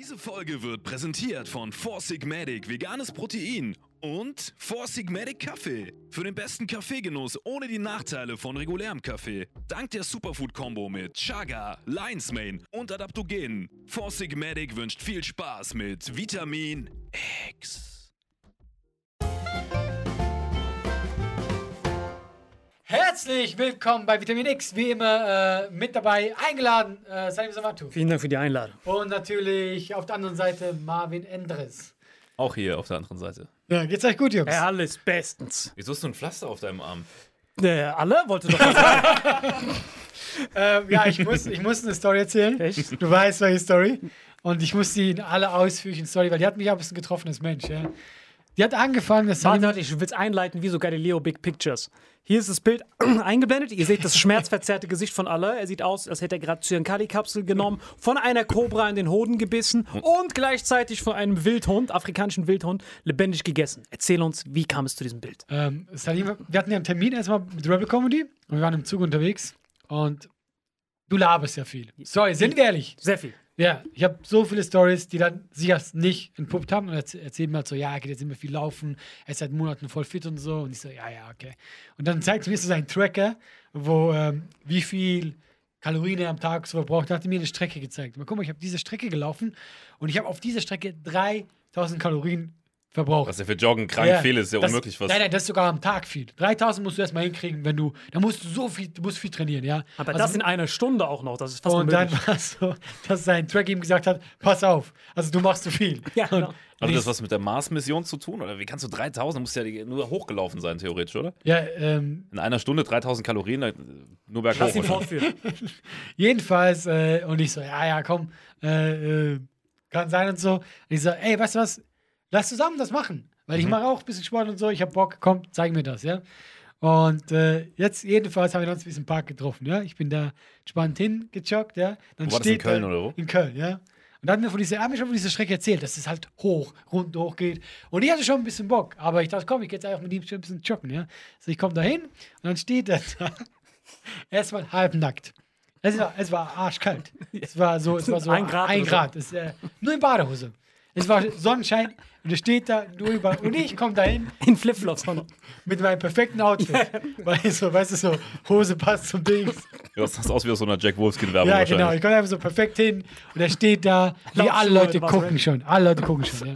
Diese Folge wird präsentiert von Four Sigmatic Veganes Protein und Four Sigmatic Kaffee. Für den besten Kaffeegenuss ohne die Nachteile von regulärem Kaffee. Dank der Superfood-Kombo mit Chaga, Lion's Mane und Adaptogenen. Four Sigmatic wünscht viel Spaß mit Vitamin X. Herzlich willkommen bei Vitamin X, wie immer äh, mit dabei eingeladen, äh, Salim Samatu. Vielen Dank für die Einladung. Und natürlich auf der anderen Seite Marvin Endres. Auch hier auf der anderen Seite. Ja, geht's euch gut, Jungs? Ja, alles bestens. Wieso hast du ein Pflaster auf deinem Arm? Äh, alle? Wollte doch was sagen. Äh, ja, ich muss, ich muss eine Story erzählen. Echt? Du weißt, welche Story. Und ich muss die in alle ausführlichen Story, weil die hat mich auch ein bisschen getroffen als Mensch. Ja. Die hat angefangen, dass Warte, warte, ich will es einleiten wie so Galileo Big Pictures. Hier ist das Bild eingeblendet. Ihr seht das schmerzverzerrte Gesicht von Allah. Er sieht aus, als hätte er gerade Zyankali-Kapsel genommen, von einer Kobra in den Hoden gebissen und gleichzeitig von einem Wildhund, afrikanischen Wildhund, lebendig gegessen. Erzähl uns, wie kam es zu diesem Bild? ähm, Salim, wir hatten ja einen Termin erstmal mit Rebel Comedy und wir waren im Zug unterwegs und du laberst ja viel. Sorry, sind wir ehrlich? Sehr viel. Ja, ich habe so viele Stories, die dann sich das nicht entpuppt haben und erz erzählen mir halt so, ja, geht jetzt immer viel laufen, er ist seit Monaten voll fit und so. Und ich so, ja, ja, okay. Und dann zeigt mir so seinen Tracker, wo ähm, wie viel Kalorien er am Tag so verbraucht. Da hat er mir eine Strecke gezeigt. Mal guck mal, ich habe diese Strecke gelaufen und ich habe auf dieser Strecke 3000 Kalorien verbraucht. Was ja für Joggen krank Ja, viel ist, ist ja das- unmöglich. Was Nein, nein, das ist sogar am Tag viel. 3000 musst du erstmal hinkriegen, wenn du, da musst du so viel, du musst viel trainieren, ja. Aber Also das in einer Stunde auch noch. Das ist fast und dann unmöglich. war es so, dass sein Track ihm gesagt hat, pass auf, also du machst zu viel. Ja, und, genau. Hat und das ich, was mit der Mars-Mission zu tun? Oder wie kannst du 3000? Du musst ja die- nur hochgelaufen sein, theoretisch, oder? ja, ähm, In einer Stunde 3000 Kalorien, äh, nur berghoch. Lass ihn fortführen. jedenfalls, äh, und ich so, ja, ja, komm, äh, äh, kann sein und so. Und ich so, ey, weißt du was, lass zusammen das machen. Weil ich mache auch ein bisschen Sport und so, ich habe Bock, komm, zeig mir das, ja. Und äh, jetzt jedenfalls haben wir uns ein bisschen im Park getroffen, ja. Ich bin da entspannt hingejoggt, ja. Dann Wo war das, in Köln oder wo? In Köln, ja. Und dann hat mir von dieser, er hat mir schon von dieser Strecke erzählt, dass es halt hoch, rund hoch geht. Und ich hatte schon ein bisschen Bock, aber ich dachte, komm, ich gehe jetzt einfach mit ihm ein bisschen joggen, ja. Also ich komme da hin und dann steht er da. Erstmal halbnackt. Es war, es war arschkalt. Es war so, es war so Ein Grad Ein oder so. Grad. Es, äh, nur in Badehose. Es war Sonnenschein und er steht da nur über. Und ich komme da hin In Flipflops mit meinem perfekten Outfit. Weißt du, weißt du, so Hose passt zum Dings. Du sahst aus wie aus so einer Jack Wolfskin-Werbung Ja, wahrscheinlich. genau. Ich komme einfach so perfekt hin und er steht da. Wie alle Leute gucken schon. Alle Leute gucken schon, ja.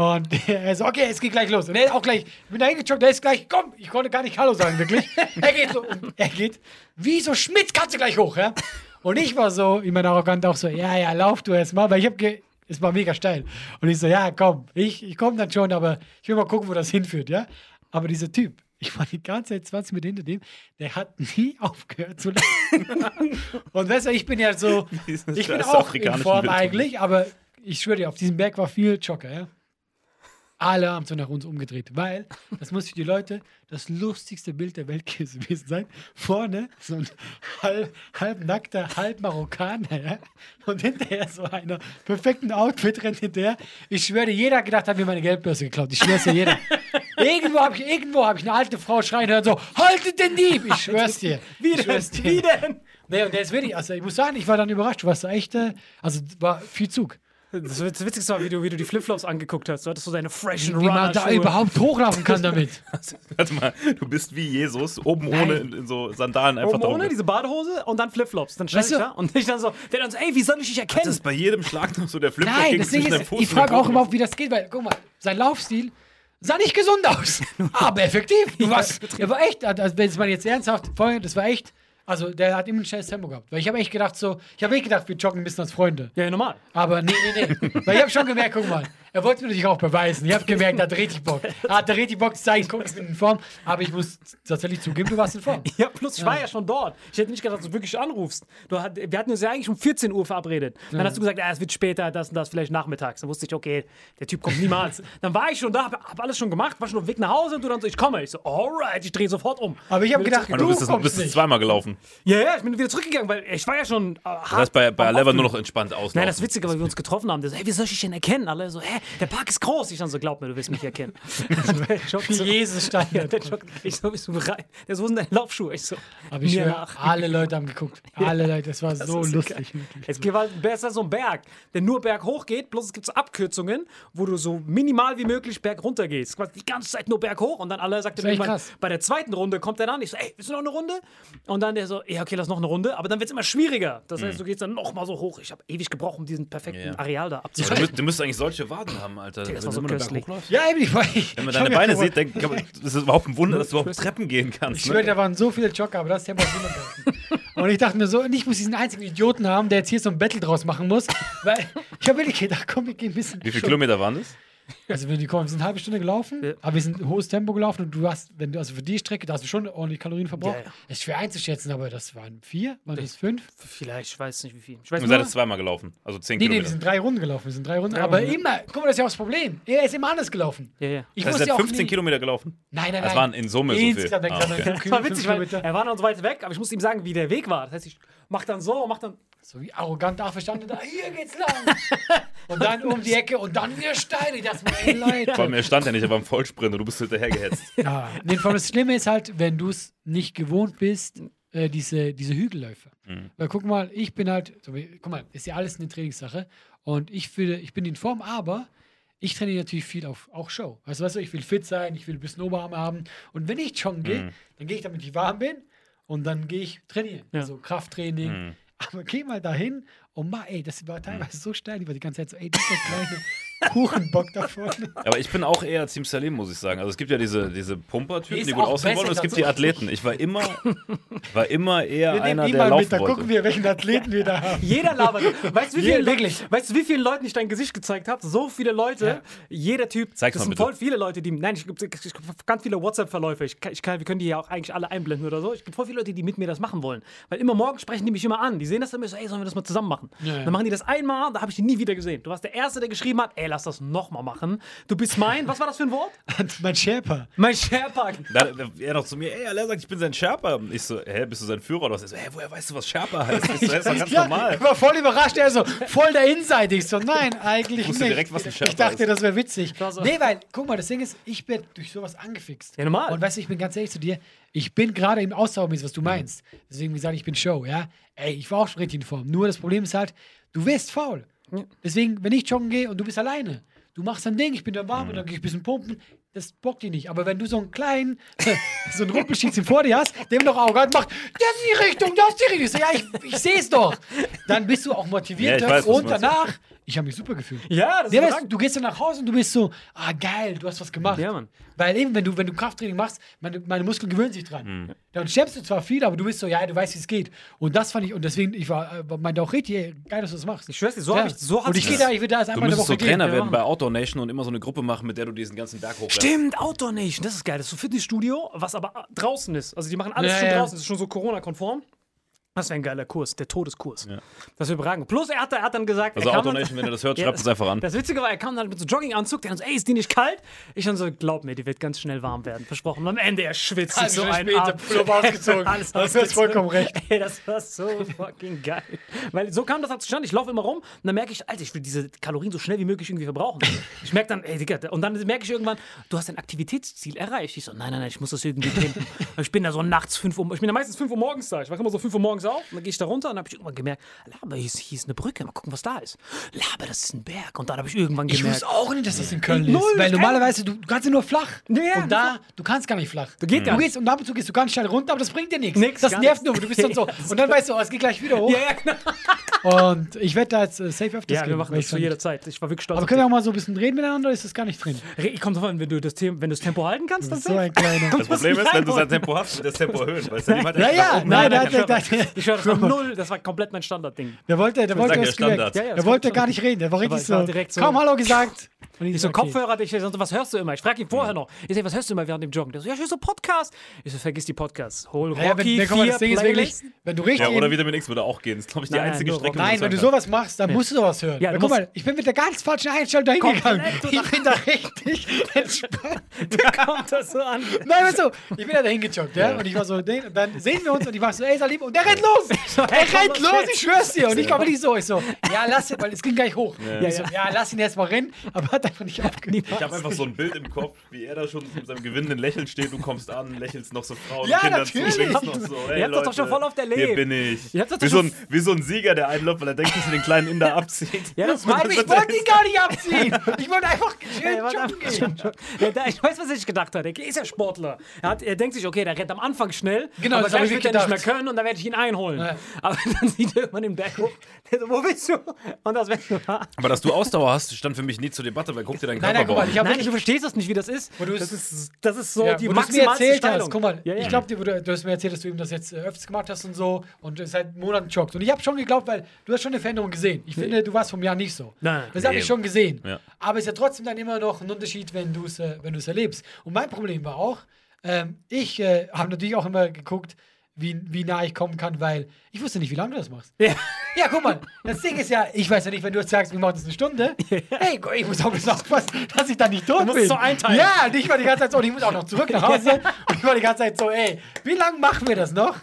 Und er so, okay, es geht gleich los. Und er auch gleich, ich bin da hingejoggt, der ist gleich, komm, ich konnte gar nicht Hallo sagen, wirklich. er geht so, er geht, wie so Schmidt, kannst du gleich hoch, ja. Und ich war so, ich meine arrogant auch so, ja, ja, lauf du erst mal, weil ich hab, ge es war mega steil. Und ich so, ja, komm, ich, ich komme dann schon, aber ich will mal gucken, wo das hinführt, ja. Aber dieser Typ, ich war die ganze Zeit 20 Meter hinter dem, der hat nie aufgehört zu lachen. Und weißt du, ich bin ja so, ich bin auch in Form eigentlich, aber ich schwöre dir, auf diesem Berg war viel Jogger, ja. Alle haben so nach uns umgedreht, weil, das muss für die Leute das lustigste Bild der Welt gewesen sein. Vorne so ein halb, nackter, halb Marokkaner, ja. Und hinterher so einer perfekten Outfit rennt hinterher. Ich schwöre jeder hat gedacht, hat mir meine Geldbörse geklaut. Ich schwöre es dir, jeder. Irgendwo habe ich, irgendwo hab ich eine alte Frau schreien hören, so, haltet den Dieb! Ich schwör's dir. Wie denn? schwör's dir. Wie denn? Nee, und der ist wirklich, also ich muss sagen, ich war dann überrascht. Du warst da echt, äh, also war viel Zug. Das Witz- Witzigste war, wie du, wie du die Flipflops angeguckt hast. Du hattest so deine freshen Wie man da überhaupt hochlaufen kann damit. Warte mal, du bist wie Jesus, oben ohne in, in so Sandalen einfach Oben drauf. ohne diese Badehose und dann Flipflops. Dann stand Weißt ich du- da und ich dann so, der dann so, ey, wie soll ich dich Das erkennen? ist bei jedem Schlag noch so der Flipflop Nein, gegen das Ding zwischen deinem ist, Fuß ich frage auch überhaupt, wie das geht, weil, guck mal, sein Laufstil sah nicht gesund aus. Aber effektiv. Du warst, er war echt, also wenn man jetzt ernsthaft, vorhin, das war echt, also der hat immer ein schnelles Tempo gehabt. Weil ich habe echt gedacht so, ich habe echt gedacht, wir joggen ein bisschen als Freunde. Ja, normal. Aber nee, nee, nee. Weil ich habe schon gemerkt, guck mal, er wollte mir natürlich auch beweisen. Ich habe gemerkt, er hat richtig Bock. Er hat richtig Bock zu zeigen, guck, ich bin in Form. Aber ich muss tatsächlich zugeben, du warst in Form. Ja, plus ich war ja schon dort. Ich hätte nicht gedacht, dass du wirklich anrufst. Du hat, wir hatten uns ja eigentlich um 14 Uhr verabredet. Dann hast du gesagt, ah, es wird später, das und das, vielleicht nachmittags. Dann wusste ich, okay, der Typ kommt niemals. Dann war ich schon da, hab, hab alles schon gemacht, war schon auf dem Weg nach Hause und du dann so, ich komme. Ich so, alright, ich drehe sofort um. Aber ich habe gedacht, du du bist, kommst bist nicht. zweimal gelaufen. Ja, ja, ich bin wieder zurückgegangen, weil ich war ja schon äh, hart. Das heißt, bei, bei Lever nur noch entspannt auslaufen. Nein, das ist witzig, weil wir uns getroffen haben. Der so, hey, wie soll ich dich denn erkennen? Alle so, hä, der Park ist groß. Ich dann so, glaub mir, du wirst mich erkennen. Der so- Jesus stand Ja, der joggt. Ich so, bist du bereit? Der so, wo sind deine Laufschuhe? Ich so, Aber ich mir schwöre, nach. alle Leute haben geguckt. Alle Leute, das war so ist lustig. Es gibt halt besser so ein Berg, der nur berghoch geht, bloß es gibt so Abkürzungen, wo du so minimal wie möglich berg runter gehst. Quasi die ganze Zeit nur berghoch und dann alle sagt ist echt irgendwann, bei der zweiten Runde kommt er dann, ich so, ey, willst du noch eine Runde? Und dann der so, ja, okay, lass noch eine Runde, aber dann wird es immer schwieriger. Das heißt, du gehst dann noch mal so hoch. Ich habe ewig gebraucht, um diesen perfekten Ja. Areal da Aber abzuschalten. du, müsst, du müsst eigentlich solche Waden haben, Alter. das war so köstlich. Ja, eben, ich, ich Wenn man deine Beine sieht, dann kann man, das ist überhaupt ein Wunder, dass du überhaupt Treppen gehen kannst. Ich schwöre, Ne? da waren so viele Jogger, aber das Tempo hat niemand gehalten. Und ich dachte mir so, ich muss diesen einzigen Idioten haben, der jetzt hier so ein Battle draus machen muss, weil ich habe wirklich gedacht, komm, wir gehen ein bisschen. Wie viele Kilometer waren das? Also, wenn die kommen, wir sind eine halbe Stunde gelaufen, Ja. aber wir sind ein hohes Tempo gelaufen und du hast, wenn du, also für die Strecke, da hast du schon ordentlich Kalorien verbraucht. Ja, ja. Das ist schwer einzuschätzen, aber das waren vier, waren das fünf? Vielleicht, ich weiß nicht wie viel. Ich weiß nur, seid jetzt zweimal gelaufen. Also 10 Nee, nee, wir Kilometer. sind drei Runden gelaufen, wir sind drei Runden. Drei aber Runden, immer, guck mal, das ist ja auch das Problem. Er ist immer anders gelaufen. ja, ja. Ich das heißt, ja habt auch 15 nie- Kilometer gelaufen. Nein, nein, Das nein. waren in Summe so viel. Ah, okay. Das war witzig, weil Kilometer. er war noch so weit weg, aber ich musste ihm sagen, wie der Weg war. Das heißt, ich mach dann so, mach dann. So wie arrogant da verstanden, da, hier geht's lang. und dann um die Ecke und dann wieder steil. Mir, ey, Leute. Vor allem, er stand ja nicht, er war im Vollsprint und du bist hinterher gehetzt. Ja, nee, vor allem das Schlimme ist halt, wenn du es nicht gewohnt bist, äh, diese, diese Hügelläufe. Weil guck mal, ich bin halt, so wie, guck mal, ist ja alles eine Trainingssache und ich fühle, ich bin in Form, aber ich trainiere natürlich viel auf auch Show. Also weißt du, ich will fit sein, ich will ein bisschen Oberarme haben und wenn ich joggen gehe, dann gehe ich damit ich warm bin und dann gehe ich trainieren. Ja. Also Krafttraining. Aber geh mal dahin und mach, ey, das war teilweise so steil, ich war die ganze Zeit so, ey, dieser kleine Kuchenbock da vorne. Aber ich bin auch eher Team Salim, muss ich sagen. Also es gibt ja diese, diese Pumper-Typen, Ist die gut aussehen wollen, und es gibt die. Athleten. Ich war immer, war immer eher Wir nehmen einer, die der mal laufen mit, da wollte. gucken wir, welchen Athleten wir da haben. Jeder labert. Weißt du, wie viele, wirklich. weißt du, wie viele Leuten ich dein Gesicht gezeigt habe? So viele Leute. Ja. Jeder Typ. Zeig's das mal sind bitte. voll viele Leute, die. Nein, ich gibt ich, ganz viele WhatsApp-Verläufe. Ich, kann- ich kann, wir können die ja auch eigentlich alle einblenden oder so. Ich gibt voll viele Leute, die mit mir das machen wollen. Weil immer morgen sprechen die mich immer an. Die sehen das dann immer so, ey, sollen wir das mal zusammen machen? Ja, ja. Dann machen die das einmal, da habe ich die nie wieder gesehen. Du warst der Erste, der geschrieben hat, ey, lass das nochmal machen. Du bist mein, was war das für ein Wort? mein Sherpa. Mein Sherpa. Da, da, er noch zu mir, ey, er sagt, ich bin sein Sherpa. Ich so, hä, bist du sein Führer? Und er so, hä, woher weißt du, was Sherpa heißt? Das ist doch ganz Ja, normal. Ich war voll überrascht, er so, voll der Inside. Ich so, nein, eigentlich wusste nicht. direkt, was ein Sherpa ich dachte, ist. das wäre witzig. Nee, weil, guck mal, das Ding ist, ich bin durch sowas angefixt. Ja, normal. Und weißt du, ich bin ganz ehrlich zu dir, ich bin gerade im Ausdauermäßig, was du meinst. Deswegen, wie gesagt, ich bin Show, ja. Ey, ich war auch schon richtig in Form. Nur das Problem ist halt, du wirst faul. Deswegen, wenn ich joggen gehe und du bist alleine, du machst dein Ding, ich bin da warm und dann gehe ich ein bisschen pumpen, das bockt dich nicht. Aber wenn du so einen kleinen, so einen Rumpelschiedchen vor dir hast, dem noch Auge hat, macht, das ist die Richtung, das ist die Richtung. Ich so, ja, ich, ich sehe es doch. Dann bist du auch motivierter Ja, weiß, und danach, ich habe mich super gefühlt. Ja, das Ja, ist weißt, du, gehst dann nach Hause und du bist so, ah geil, du hast was gemacht. Ja, Mann. Weil eben, wenn du, wenn du Krafttraining machst, meine, meine Muskeln gewöhnen sich dran. Mhm. Dann schleppst du zwar viel, aber du bist so, ja, du weißt, wie es geht. Und das fand ich, und deswegen, ich war, äh, meinte auch richtig, ey, geil, dass du das machst. Ich schwör's dir, so ja. hab ich- so hat Und ich gehe da, ich will da erst Du einmal eine Woche so Trainer gehen. werden bei Outdoor Nation und immer so eine Gruppe machen, mit der du diesen ganzen Berg hochlässt. Stimmt, Outdoor Nation, das ist geil. Das ist so ein Fitnessstudio, was aber draußen ist. Also die machen alles Ja, schon ja. draußen, das ist schon so Corona-konform. Das wäre ein geiler Kurs, der Todeskurs. Das wäre überragend. Plus, er hat, er hat dann gesagt, Also er kam Outdoor dann- Nation, wenn ihr das hört, Ja, schreibt es einfach an. Das Witzige war, er kam dann mit so Jogginganzug, der dann so, ey, ist die nicht kalt? Ich dann so, glaub mir, die wird ganz schnell warm werden. Versprochen. Und am Ende, er schwitzt sich so ein später, ab. Pullover ausgezogen. Alles Das ist vollkommen recht. Ey, das war so fucking geil. Weil so kam das halt zustande. Ich laufe immer rum und dann merke ich, Alter, ich will diese Kalorien so schnell wie möglich irgendwie verbrauchen. Ich merke dann, ey, Digga, und dann merke ich irgendwann, du hast dein Aktivitätsziel erreicht. Ich so, nein, nein, nein, ich muss das irgendwie pimpen. Ich bin da so nachts 5 Uhr, ich bin da meistens 5 Uhr morgens da. Ich wache immer so 5 Uhr morgens auf und dann gehe ich da runter und dann habe ich irgendwann gemerkt, Laber, hier ist, hier ist eine Brücke, mal gucken, was da ist. Laber, das ist ein Berg. Und dann habe ich irgendwann Ich gemerkt, wusste auch nicht, dass das in Köln ist. Null, weil ich normalerweise, du, du kannst ja nur flach. Ja, und da, du kannst gar nicht flach. Du, geht gar gehst, und ab und zu gehst du ganz schnell runter, aber das bringt dir nichts. Nix, das nervt nur. Du bist dann so. Und dann weißt du, oh, es geht gleich wieder hoch. ja, ja, genau. Und ich werde da jetzt äh, safe öfters Ja, gehen, wir machen weil das ich zu jeder Zeit. Ich war wirklich stolz. Aber können wir auch mal so ein bisschen reden miteinander ist das gar nicht drin? Ich komme drauf an, wenn du das, Thema, wenn du das Tempo halten kannst, dann So ein kleiner. Das Problem ist, wenn du sein Tempo hast, das Tempo erhöhen. Weil ja Ja, nein, der, der, Ich höre das auf null, das war komplett mein Standardding. der wollte, der wollte sagen, das gemerkt. Ja, ja, Der wollte gar nicht reden. Der war richtig ich war so. direkt so- Kaum Hallo gesagt. Und ich Ich so, okay. Kopfhörer, ich so, was hörst du immer? Ich frage ihn vorher noch. Ich sag, was hörst du immer während dem Joggen? Der so, ja, ich höre so Podcast. Ich so, vergiss die Podcasts. Hol Ja, wenn, Rocky, wenn, guck mal, 4 das Ding ist wirklich, wenn du richtig. Ja, oder Vitamin X würde auch gehen. Das ist, glaube ich, die Nein, nein, einzige nur Strecke. Nein, wenn du sowas machst, dann musst du sowas hören. Ja, guck mal, ich bin mit der ganz falschen Einstellung dahin gegangen. Komplett, du Ich bin da richtig entspannt. Da kommt das so an. Nein, weißt du, ich bin da dahin gejoggt, ja? Und ich war so, dann sehen wir uns und ich war so, ey, Salim, und der rennt los! Er rennt los, ich schwör's dir. Und ich war wirklich so, ich so, ja, lass ihn, weil es ging gleich hoch. Ja, ich so, ja, lass ihn erst mal rennen, aber hat einfach nicht aufgehört. Ich habe einfach so ein Bild im Kopf, wie er da schon mit seinem gewinnenden Lächeln steht. Du kommst an, lächelst noch so Frauen, Ja, Kindern natürlich. zu, winkst noch so. Hey, Ihr habt das doch schon voll oft erlebt. Hier bin ich. Wie so, ein, wie so ein Sieger, der einläuft, weil er denkt, dass er den kleinen Inder abzieht. Ja, das Und war dann Ich wollte er- ihn gar nicht abziehen. Ich wollte einfach gehen. Ja, ich weiß, was ich gedacht habe. Der ist ja Sportler. Er, hat, er denkt sich, okay, der rennt am Anfang schnell, Genau, aber das gleich ich wird er nicht mehr können und dann werde ich ihn einholen. Ja. Aber dann sieht er irgendwann den Berg hoch. Der so, wo bist du? Und das wärst du. Aber dass du Ausdauer hast, stand für mich nie zur Debatte, weil guck dir deinen Nein, nein, guck Körperbau mal, an. ich habe Nein, du wirklich verstehst das nicht, wie das ist. du Das ist, das ist so ja, die du maximalste erzählt Steilung. hast, guck mal, Ja, ja. ich glaube, dir, du, du hast mir erzählt, dass du ihm das jetzt äh, öfters gemacht hast und so und seit Monaten joggst. Und ich habe schon geglaubt, weil du hast schon eine Veränderung gesehen. Ich finde, du warst vom Jahr nicht so. Nein, das habe nee. ich schon gesehen. Ja. Aber es ist ja trotzdem dann immer noch ein Unterschied, wenn du es äh, wenn du es erlebst. Und mein Problem war auch, ähm, ich äh, habe natürlich auch immer geguckt, wie, wie nah ich kommen kann, weil ich wusste nicht, wie lange du das machst. Ja. Ja, guck mal, das Ding ist ja, ich weiß ja nicht, wenn du jetzt sagst, wir machen das eine Stunde. Hey, gu- ich muss auch ein bisschen aufpassen, dass ich da nicht tot musst bin. so einteilen. Ja, und ich war die ganze Zeit so, und ich muss auch noch zurück nach Hause. und ich war die ganze Zeit so, ey, wie lange machen wir das noch?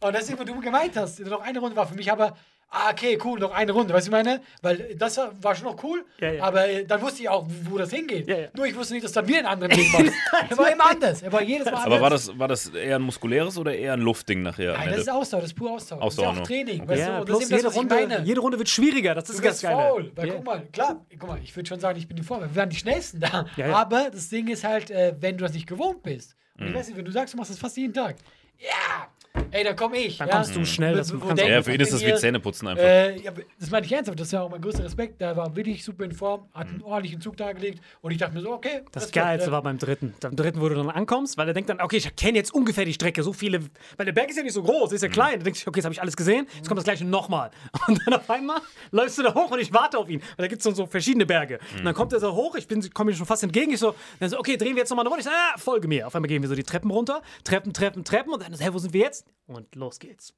Und das ist, wo du gemeint hast, noch eine Runde war für mich aber, ah, okay, cool, noch eine Runde, weißt du, was ich meine? Weil das war, war schon noch cool, Ja, ja. aber äh, dann wusste ich auch, wo das hingeht. Ja, ja. Nur ich wusste nicht, dass dann wir einen anderen Weg machen. er war immer anders, er war jedes Mal anders. Aber war das, war das eher ein muskuläres oder eher ein Luftding nachher? Nein, das ist? Ausdauer, das ist pur Ausdauer. Ausdauer das ist auch. Training, weißt du? Ja, Und das ist jede, das, Runde, jede Runde wird schwieriger. Das ist Du ganz geil. faul. Weil guck mal, klar, guck mal, ich würde schon sagen, ich bin die Vorwahl. Wir waren die Schnellsten da. Ja, ja. Aber das Ding ist halt, äh, wenn du das nicht gewohnt bist. Und Mhm. ich weiß nicht, wenn du sagst, du machst das fast jeden Tag. Ja! Ey, dann komm ich. Dann ja? kommst du schnell, das Wo- wo kannst du- denken, Ja, für ihn ist das wie Zähneputzen einfach. Äh, ja, das meine ich ernsthaft, das ist ja auch mein größter Respekt. Der war wirklich super in Form, hat Mhm. einen ordentlichen Zug dargelegt und ich dachte mir so, okay. Das wird, Geilste äh, war beim dritten. Beim dritten, wo du dann ankommst, weil er denkt dann, okay, ich kenne jetzt ungefähr die Strecke, so viele, weil der Berg ist ja nicht so groß, ist ja klein. Da denkst du, okay, jetzt habe ich alles gesehen, jetzt kommt das gleiche nochmal. Und dann auf einmal läufst du da hoch und ich warte auf ihn, weil da gibt es dann so verschiedene Berge. Und dann kommt er so hoch, ich komme ihm schon fast entgegen, ich so, dann so, okay, drehen wir jetzt nochmal eine Runde. Ich so, ah, folge mir. Auf einmal gehen wir so die Treppen runter, Treppen, Treppen, Treppen und dann, so, hä, wo sind wir jetzt? Jetzt und los geht's.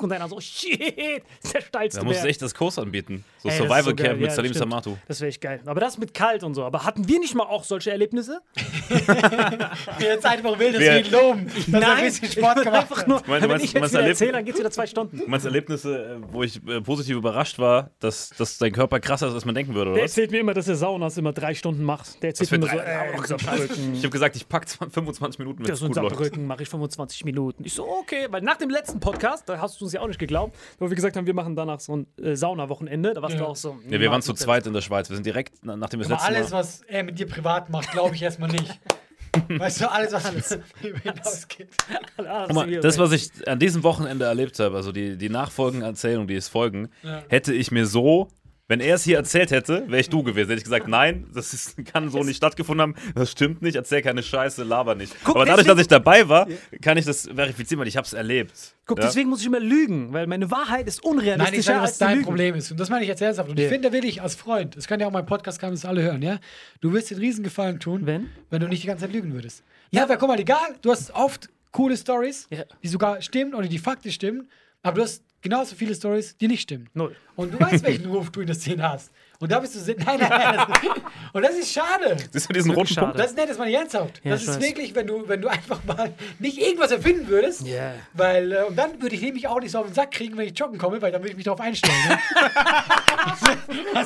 Und einer so, shit, das ist der steilste Da musst du echt das Kurs anbieten. So Ey, das Survival so. Camp mit Ja, Salim. Samatu. Das wäre echt geil. Aber das mit kalt und so. Aber hatten wir nicht mal auch solche Erlebnisse? Jetzt einfach will, dass wir ihn loben. Dass er ein bisschen Sport gemacht einfach nur, meinst- wenn meinst- ich jetzt wieder erzähle, dann geht's wieder zwei Stunden. Du meinst Erlebnisse, äh, wo ich äh, positiv überrascht war, dass, dass dein Körper krasser ist, als man denken würde, oder Der was? erzählt mir immer, dass er Saunas immer drei Stunden macht. Der erzählt mir immer so, drei- äh. Ich habe gesagt, ich pack 25 Minuten, wenn es gut läuft. Saarbrücken mache ich 25 Minuten. Ich so, okay, weil nach dem letzten Podcast, da hast du uns ja auch nicht geglaubt, wo wir gesagt haben, wir machen danach so ein äh, Sauna-Wochenende, da warst du auch so. Ja, wir waren zu zweit in der Schweiz. Wir sind direkt, na- nachdem wir das Aber letzte alles, Mal... was er mit dir privat macht, glaube ich erstmal nicht. Weißt du, alles, was über hinausgeht. Guck mal, das, was ich an diesem Wochenende erlebt habe, also die, die nachfolgenden Erzählungen, die es folgen, Ja. hätte ich mir so, wenn er es hier erzählt hätte, wäre ich du gewesen. Hätte ich gesagt, nein, das ist, kann so nicht stattgefunden haben, das stimmt nicht, erzähl keine Scheiße, laber nicht. Aber dadurch, dass ich dabei war, kann ich das verifizieren, weil ich habe es erlebt. Guck, Ja? deswegen muss ich immer lügen, weil meine Wahrheit ist Nein, ich sage, was dein Lügen. Problem ist. Und das meine ich jetzt ernsthaft. Und Ja. ich finde wirklich als Freund, das kann ja auch mein Podcast, kann das alle hören, ja? Du wirst dir einen Riesengefallen tun, Wenn? wenn du nicht die ganze Zeit lügen würdest. Ja, weil guck mal, egal, du hast oft coole Stories, Ja. die sogar stimmen oder die faktisch stimmen, aber du hast genauso viele Stories, die nicht stimmen. Null. Und du weißt, welchen Ruf du in der Szene hast. Und da bist du. Nein, nein, nein. Das, und das ist schade. Siehst du diesen roten Punkt? schade. Das ist nett, das meine ich ernsthaft. Ja, das ist weiß. wirklich, wenn du, wenn du einfach mal nicht irgendwas erfinden würdest. Ja. Weil, äh, und dann würde ich nämlich auch nicht so auf den Sack kriegen, wenn ich joggen komme, weil dann würde ich mich darauf einstellen. Ne?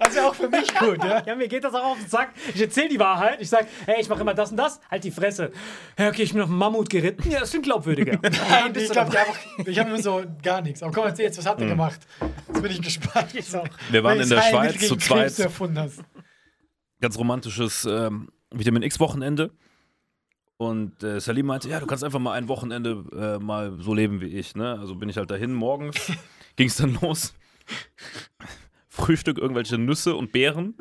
das ist ja auch für mich gut, ja? Ja, mir geht das auch auf den Sack. Ich erzähle die Wahrheit. Ich sage, hey, ich mache immer das und das. Halt die Fresse. Ja, okay, ich bin auf einen Mammut geritten. Ja, das klingt glaubwürdiger. Nein, ich glaube, ich habe immer so gar nichts. Aber komm, erzähl jetzt, was habt ihr gemacht? Jetzt bin ich gespannt. Wir waren in der Schweiz zu zweit. ganz romantisches ähm, Vitamin X-Wochenende. Und äh, Salim meinte, ja, du kannst einfach mal ein Wochenende äh, mal so leben wie ich. Ne? Also bin ich halt dahin morgens, ging es dann los. Frühstück, irgendwelche Nüsse und Beeren.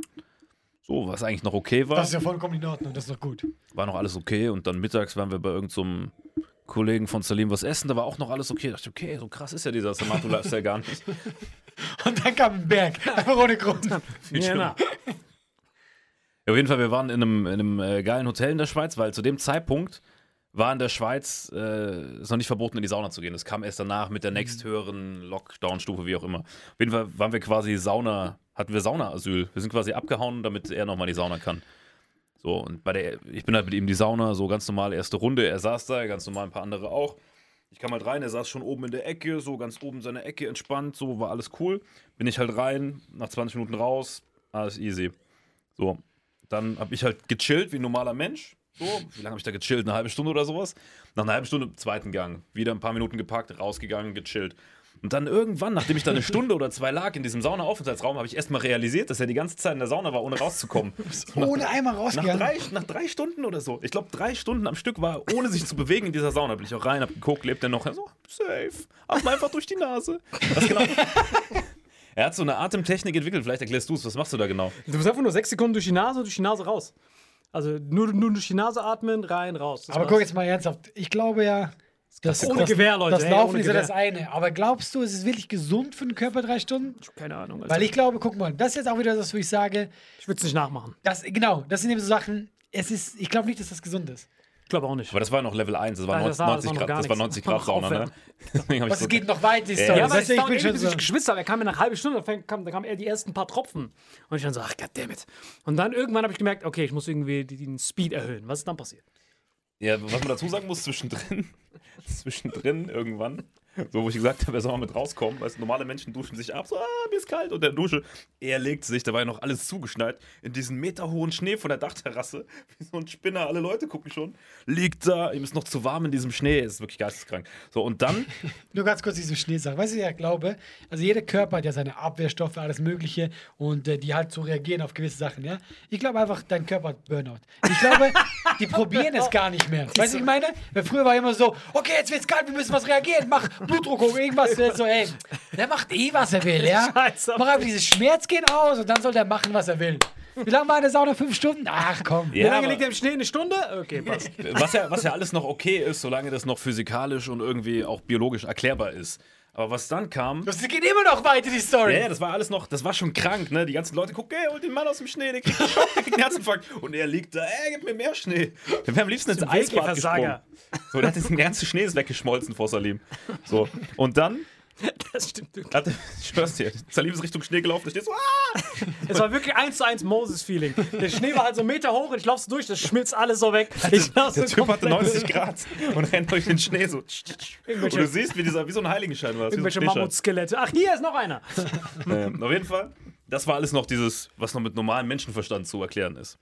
So, was eigentlich noch okay war. Das ist ja vollkommen in Ordnung, das ist doch gut. War noch alles okay. Und dann mittags waren wir bei irgendeinem Kollegen von Salim was essen. Da war auch noch alles okay. Da dachte ich, okay, so krass ist ja dieser Samato-Lifestyle gar nicht. Und dann kam ein Berg, einfach ohne Grund. Viel Ja. Ja, auf jeden Fall, wir waren in einem, in einem äh, geilen Hotel in der Schweiz, weil zu dem Zeitpunkt war in der Schweiz äh, es noch nicht verboten, in die Sauna zu gehen. Das kam erst danach mit der nächsthöheren Lockdown-Stufe, wie auch immer. Auf jeden Fall waren wir quasi Sauna, hatten wir Sauna-Asyl. Wir sind quasi abgehauen, damit er nochmal in die Sauna kann. So, und bei der, ich bin halt mit ihm in die Sauna, so ganz normal erste Runde. Er saß da, ganz normal ein paar andere auch. Ich kam halt rein, er saß schon oben in der Ecke, so ganz oben in seiner Ecke entspannt, so war alles cool. Bin ich halt rein, nach 20 Minuten raus, alles easy. So, dann habe ich halt gechillt wie ein normaler Mensch. So, wie lange habe ich da gechillt? Eine halbe Stunde oder sowas? Nach einer halben Stunde, zweiten Gang. Wieder ein paar Minuten gepackt, rausgegangen, gechillt. Und dann irgendwann, nachdem ich da eine Stunde oder zwei lag in diesem Sauna-Aufenthaltsraum, habe ich erstmal realisiert, dass er die ganze Zeit in der Sauna war, ohne rauszukommen. So nach- Ohne einmal nach rausgegangen. drei, nach drei Stunden oder so. Ich glaube, drei Stunden am Stück war, er, ohne sich zu bewegen in dieser Sauna. Bin ich auch rein, hab geguckt, lebt er noch? So, safe. Atme einfach durch die Nase. Was genau? er hat so eine Atemtechnik entwickelt. Vielleicht erklärst du es. Was machst du da genau? Du musst einfach nur sechs Sekunden durch die Nase, durch die Nase raus. Also nur, nur durch die Nase atmen, rein, raus. Das Aber war's. guck jetzt mal ernsthaft. Ich glaube ja, das, Ohne das, Gewehr, Leute, Das hey, Laufen ist ja das eine. Aber glaubst du, es ist wirklich gesund für den Körper drei Stunden? Keine Ahnung. Also Weil ich glaube, guck mal, das ist jetzt auch wieder das, wo ich sage, ich würde es nicht nachmachen. das, genau, das sind eben so Sachen, es ist, ich glaube nicht, dass das gesund ist. Ich glaube auch nicht. Aber das war noch Level 1. Das war, Nein, das war- 90, das war noch Grad, gar das war nichts. 90 Grad Sauna, ne? Ich Was, so, es geht noch weit, die Story. Ja, Ja, ich dauert bin schon so. ich geschwitzt habe. Er kam mir nach einer halben Stunde, da fang- kam, da kamen eher die ersten paar Tropfen. Und ich dann so, ach, goddammit. Und dann irgendwann habe ich gemerkt, okay, ich muss irgendwie den Speed erhöhen. Was ist dann passiert? Ja, was man dazu sagen muss, zwischendrin, zwischendrin irgendwann, so wo ich gesagt habe, er soll mal mit rauskommen, weil normale Menschen duschen sich ab, so, ah, mir ist kalt unter der Dusche. Er legt sich, da war ja noch alles zugeschneit, in diesen meterhohen Schnee von der Dachterrasse, wie so ein Spinner, alle Leute gucken schon, liegt da, ihm ist noch zu warm in diesem Schnee, ist wirklich geisteskrank. So, und dann, Nur ganz kurz diese Schneesache. Weißt du, ja, ich glaube, also jeder Körper hat ja seine Abwehrstoffe, alles Mögliche und äh, die halt so reagieren auf gewisse Sachen, ja. Ich glaube einfach, dein Körper hat Burnout. Ich glaube, die probieren es gar nicht mehr. Weißt du, was ich meine? Weil früher war immer so, okay, jetzt wird's kalt, wir müssen was reagieren, mach Blutdruck hoch, irgendwas. Der so, ey, der macht eh, was er will, ja. Scheiße. Mach einfach dieses Schmerz geht aus und dann soll der machen, was er will. Wie lange war eine Sauna? Fünf Stunden? Ach komm. Wie Ja, lange aber- liegt er im Schnee? Eine Stunde? Okay, passt. was ja, was ja alles noch okay ist, solange das noch physikalisch und irgendwie auch biologisch erklärbar ist. Aber was dann kam. Das geht immer noch weiter, die Story. Ja, ja, das war alles noch, das war schon krank, ne? Die ganzen Leute gucken, ey, holt den Mann aus dem Schnee, der kriegt einen Schock, der kriegt einen Herzinfarkt. Und er liegt da, ey, gib mir mehr Schnee. Der wäre am liebsten ins Eisbad gesprungen. So, der hat jetzt, der ganze Schnee ist weggeschmolzen vor Salim. So, und dann Das stimmt wirklich. ich schwör's dir, Salim ist Richtung Schnee gelaufen, der steht so, ah! Es war wirklich eins zu eins Moses-Feeling. Der Schnee war halt so Meter hoch und ich lauf so durch, das schmilzt alles so weg. Ich lauf so Der Typ hatte komplett 90 Grad und rennt durch den Schnee so. Und du siehst, wie, dieser, wie so ein Heiligenschein war. so irgendwelche Schneeschein. Mammutskelette. Ach, hier ist noch einer. Ähm, auf jeden Fall, das war alles noch dieses, was noch mit normalem Menschenverstand zu erklären ist.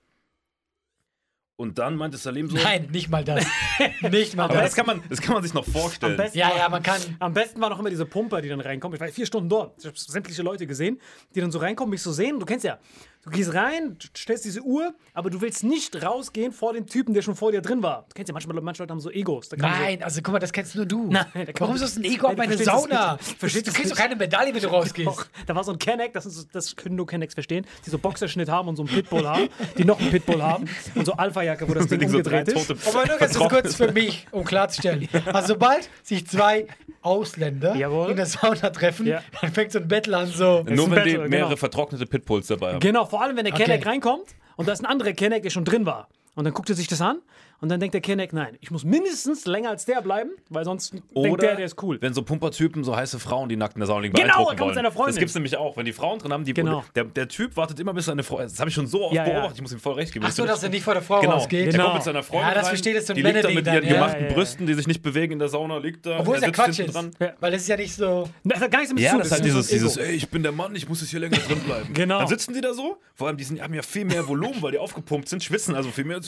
Und dann meinte Salim so. Nein, nicht mal das. nicht mal Aber das das. kann, man, das kann man sich noch Am vorstellen. besten, Ja, war, ja, man kann. am besten war noch immer diese Pumper, die dann reinkommen. Ich war vier Stunden dort. Ich habe sämtliche Leute gesehen, die dann so reinkommen, mich so sehen. Du kennst ja, du gehst rein, du stellst diese Uhr, aber du willst nicht rausgehen vor dem Typen, der schon vor dir drin war. Du kennst ja, manchmal, manche Leute haben so Egos. Nein, also guck mal, das kennst nur du. Nein, Warum ist das ein Ego auf du meine Sauna? Verstehst du kriegst doch keine Medaille, wenn du rausgehst. Doch, da war so ein Kenneck, das, ist, das können nur Kennex verstehen, die so Boxerschnitt haben und so einen Pitbull haben, die noch einen Pitbull haben und so Alpha-Jacke, wo das Ding so umgedreht ist. tote Aber nur ganz kurz für mich, um klarzustellen. Also sobald sich zwei Ausländer Jawohl. in der Sauna treffen, Ja. dann fängt so ein Battle an so. Nur wenn die Battle, mehrere genau. vertrocknete Pitbulls dabei haben. Genau, vor allem wenn der Okay. Kenneck reinkommt und da ist ein anderer Kenneck, der schon drin war. Und dann guckt er sich das an und dann denkt der Kenneck, nein, ich muss mindestens länger als der bleiben, weil sonst denkt Oder der, der ist cool. wenn so Pumpertypen, so heiße Frauen, die nackt in der Sauna liegen, Genau, beeindrucken er kommt mit wollen. seiner Freundin. Das gibt's nämlich auch. Wenn die Frauen drin haben, die, Genau. der, der Typ wartet immer bis seine Frau. Das habe ich schon so oft Ja, ja. beobachtet, ich muss ihm voll recht geben. Ach so, dass er nicht vor der Frau Genau, rausgeht. der Genau. kommt mit seiner Freundin Ja, das das ist so ein Die liegt da mit ihren dann, ja. gemachten Ja, ja, ja. Brüsten, die sich nicht bewegen in der Sauna, liegt da. Obwohl es ja er Quatsch ist. dran. Weil es ist ja nicht so. Das hat gar nichts damit Ja, zu das ist halt dieses, dieses, ey, ich bin der Mann, ich muss jetzt hier länger drin bleiben. Genau. Dann sitzen die da so, vor allem die haben ja viel mehr Volumen, weil die aufgepumpt sind, schwitzen also viel mehr.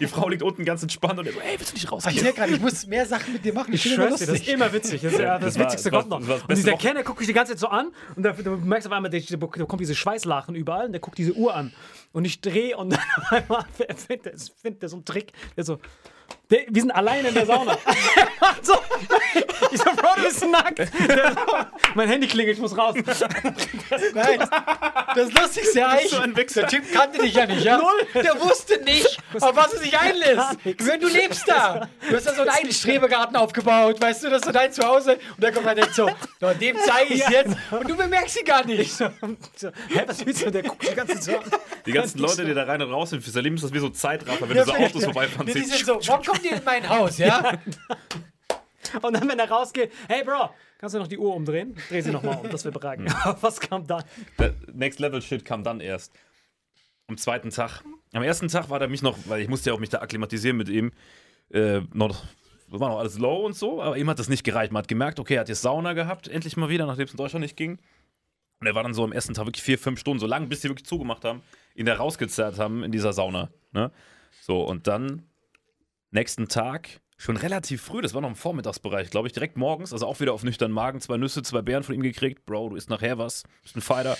Die Frau liegt unten ganz entspannt und der so, ey, willst du nicht Ah, Ich merke gerade, ich muss mehr Sachen mit dir machen. Ich schwör's dir, das ist immer witzig. Das, ist ja, das, Das war- Witzigste war- kommt noch. das Und dieser Kenner guckt dich die ganze Zeit so an und da, du merkst auf einmal, der, da kommt diese Schweißlachen überall und der guckt diese Uhr an. Und ich drehe und dann auf einmal findet er findet er so einen Trick. Der so, der, wir sind alleine in der Sauna. So, ich so, Bro, du bist nackt. So, mein Handy klingelt, ich muss raus. Nein, das Lustigste ja so ein Wichser. Der Typ kannte dich ja nicht, ja? Null. Der wusste nicht, auf was er sich einlässt. Wenn du lebst da. Du hast da so einen eigenen Strebegarten aufgebaut, weißt du, das ist so dein Zuhause. Und der kommt dann denkt so, "So, dem zeige ich Ja. jetzt. Und du bemerkst ihn gar nicht. So, Hä, was willst du? Der guckt die ganze Zeit so. Die ganzen Leute, die da rein und raus sind, für Salim ist das wie so Zeitraffer, wenn Ja, du so Autos vorbeifahren Die siehst. sind so, warum kommt ihr in mein Haus, ja? Und dann, wenn er rausgeht, hey Bro, kannst du noch die Uhr umdrehen? Dreh sie nochmal um, das wäre bereit. Was kam dann? Der Next Level Shit kam dann erst. Am zweiten Tag. Am ersten Tag war der mich noch, weil ich musste ja auch mich da akklimatisieren mit ihm, äh, noch, war noch alles low und so, aber ihm hat das nicht gereicht. Man hat gemerkt, okay, er hat jetzt Sauna gehabt, endlich mal wieder, nachdem es in Deutschland nicht ging. Und er war dann so am ersten Tag wirklich vier, fünf Stunden, so lange, bis die wirklich zugemacht haben, ihn da rausgezerrt haben in dieser Sauna. Ne? So, und dann nächsten Tag, schon relativ früh, das war noch im Vormittagsbereich, glaube ich, direkt morgens, also auch wieder auf nüchternen Magen, zwei Nüsse, zwei Beeren von ihm gekriegt. Bro, du isst nachher was, bist ein Fighter.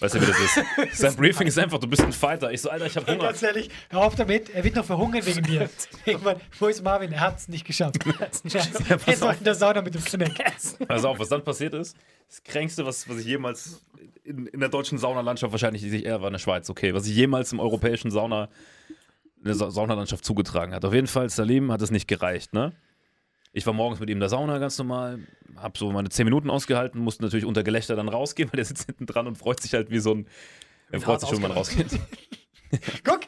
Weißt du, wie das ist? Sein Briefing ist einfach, du bist ein Fighter. Ich so, Alter, ich hab Hunger. Ganz ehrlich, hör auf damit, er wird noch verhungern wegen dir. Irgendwann, wo ist Marvin? Er hat es nicht geschafft. Er ist noch in der Sauna mit dem Snack. Pass auf, was dann passiert ist, das Kränkste, was, was ich jemals in, in der deutschen Saunalandschaft, wahrscheinlich nicht er war in der Schweiz, okay, was ich jemals im europäischen Sauna, in der Sa Saunalandschaft zugetragen hat. Auf jeden Fall, Salim hat es nicht gereicht, ne? Ich war morgens mit ihm in der Sauna ganz normal, hab so meine 10 Minuten ausgehalten, musste natürlich unter Gelächter dann rausgehen, weil der sitzt hinten dran und freut sich halt wie so ein. Er freut sich schon, wenn man rausgeht. Guck,